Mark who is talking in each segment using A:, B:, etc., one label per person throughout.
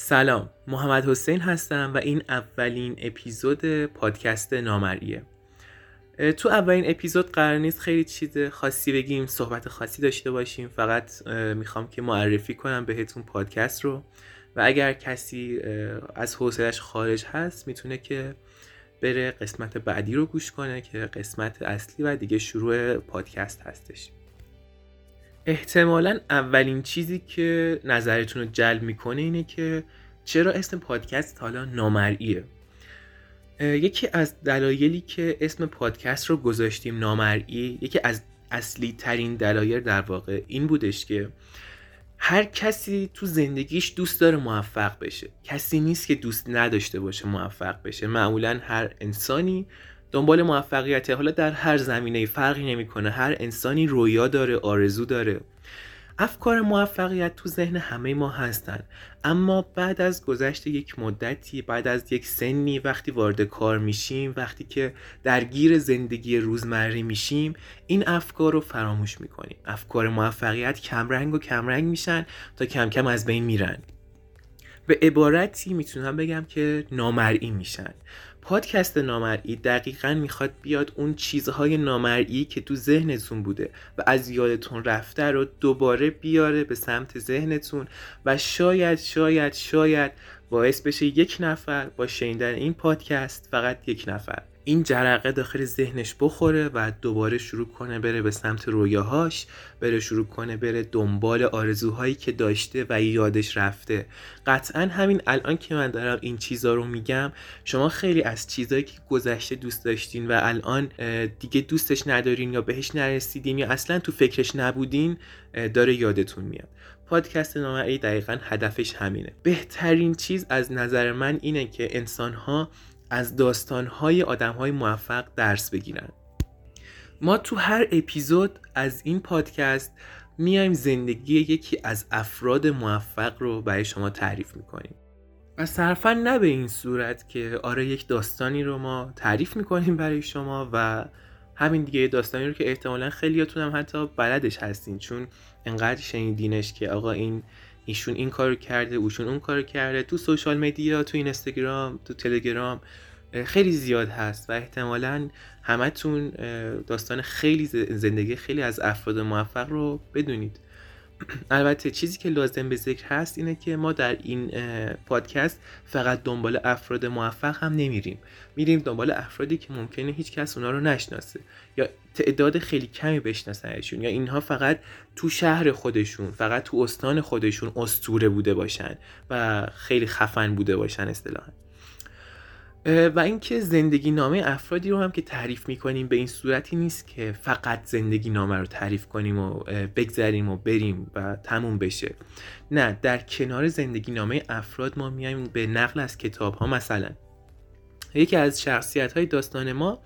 A: سلام محمد حسین هستم و این اولین اپیزود پادکست نامریه. تو اولین اپیزود قرار نیست خیلی چیز خاصی بگیم صحبت خاصی داشته باشیم. فقط می‌خوام که معرفی کنم بهتون پادکست رو. و اگر کسی از حوصلش خارج هست می‌تونه که بره قسمت بعدی رو گوش کنه که قسمت اصلی و دیگه شروع پادکست هستش. احتمالا اولین چیزی که نظرتون رو جلب می‌کنه اینه که چرا اسم پادکست حالا نامرئیه؟ یکی از دلایلی که اسم پادکست رو گذاشتیم نامرئی یکی از اصلی ترین دلایل در واقع این بودش که هر کسی تو زندگیش دوست داره موفق بشه. کسی نیست که دوست نداشته باشه موفق بشه. معمولا هر انسانی دنبال موفقیت حالا در هر زمینه فرقی نمی‌کنه. هر انسانی رویا داره آرزو داره. افکار موفقیت تو ذهن همه ما هستن. اما بعد از گذشت یک مدتی بعد از یک سنی وقتی وارد کار میشیم وقتی که درگیر زندگی روزمره میشیم این افکار رو فراموش می‌کنیم. افکار موفقیت کمرنگ و کمرنگ میشن تا کم کم از بین میرن. به عبارتی می‌تونم بگم که نامرئی میشن. پادکست نامرئی دقیقا می‌خواد بیاد اون چیزهای نامرئی که تو ذهنتون بوده و از یادتون رفته رو دوباره بیاره به سمت ذهنتون و شاید شاید شاید باعث بشه یک نفر با شنیدن این پادکست فقط یک نفر این جرقه داخل ذهنش بخوره و دوباره شروع کنه بره به سمت رویاهاش بره شروع کنه بره دنبال آرزوهایی که داشته و یادش رفته. قطعا همین الان که من دارم این چیزا رو میگم شما خیلی از چیزهایی که گذشته دوست داشتین و الان دیگه دوستش ندارین یا بهش نرسیدین یا اصلا تو فکرش نبودین داره یادتون میاد. پادکست نامرئی دقیقا هدفش همینه. بهترین چیز از نظر من اینه که انسانها از داستانهای آدمهای موفق درس بگیرن. ما تو هر اپیزود از این پادکست میایم زندگی یکی از افراد موفق رو برای شما تعریف می‌کنیم. و صرفا نه به این صورت که آره یک داستانی رو ما تعریف می‌کنیم برای شما و همین دیگه داستانی رو که احتمالا خیلیاتون هم حتی بلدش هستین چون انقدر شنیدینش که آقا این ایشون این کارو کرده اوشون اون کارو کرده. تو سوشال مدیا تو اینستاگرام تو تلگرام خیلی زیاد هست و احتمالا همتون داستان خیلی زندگی خیلی از افراد موفق رو بدونید. البته چیزی که لازم به ذکر هست اینه که ما در این پادکست فقط دنبال افراد موفق هم نمیریم. میریم دنبال افرادی که ممکنه هیچ کس اونا رو نشناسه یا تعداد خیلی کمی بشناسنشون یا اینها فقط تو شهر خودشون فقط تو استان خودشون استوره بوده باشن و خیلی خفن بوده باشن اصطلاحا. و اینکه زندگی نامه افرادی رو هم که تعریف می‌کنیم به این صورتی نیست که فقط زندگی نامه رو تعریف کنیم و بگذریم و بریم و تموم بشه. نه در کنار زندگی نامه افراد ما میایم به نقل از کتاب ها مثلا. یکی از شخصیت های داستان ما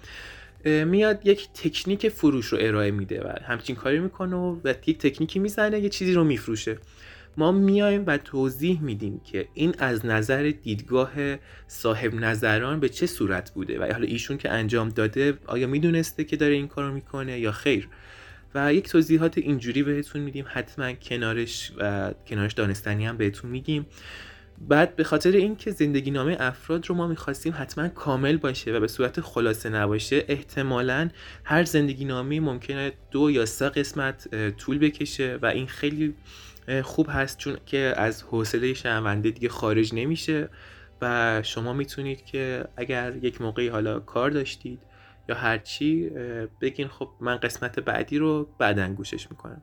A: میاد یک تکنیک فروش رو ارائه میده و همچین کاری می‌کنه و یک تکنیکی می‌زنه یه چیزی رو میفروشه. ما میایم و توضیح میدیم که این از نظر دیدگاه صاحب نظران به چه صورت بوده و حالا ایشون که انجام داده آیا می‌دونسته که داره این کارو می‌کنه یا خیر؟ و یک توضیحات اینجوری بهتون میدیم حتما کنارش و کنارش دانستنی هم بهتون میگیم. بعد به خاطر اینکه زندگی نامه افراد رو ما می‌خواستیم حتما کامل باشه و به صورت خلاصه نباشه احتمالا هر زندگی نامه ممکنه دو یا سه قسمت طول بکشه و این خیلی خوب هست چون که از حوصله شنونده دیگه خارج نمیشه و شما می‌تونید که اگر یک موقعی حالا کار داشتید یا هرچی بگین خب من قسمت بعدی رو بعدا گوشش می‌کنم.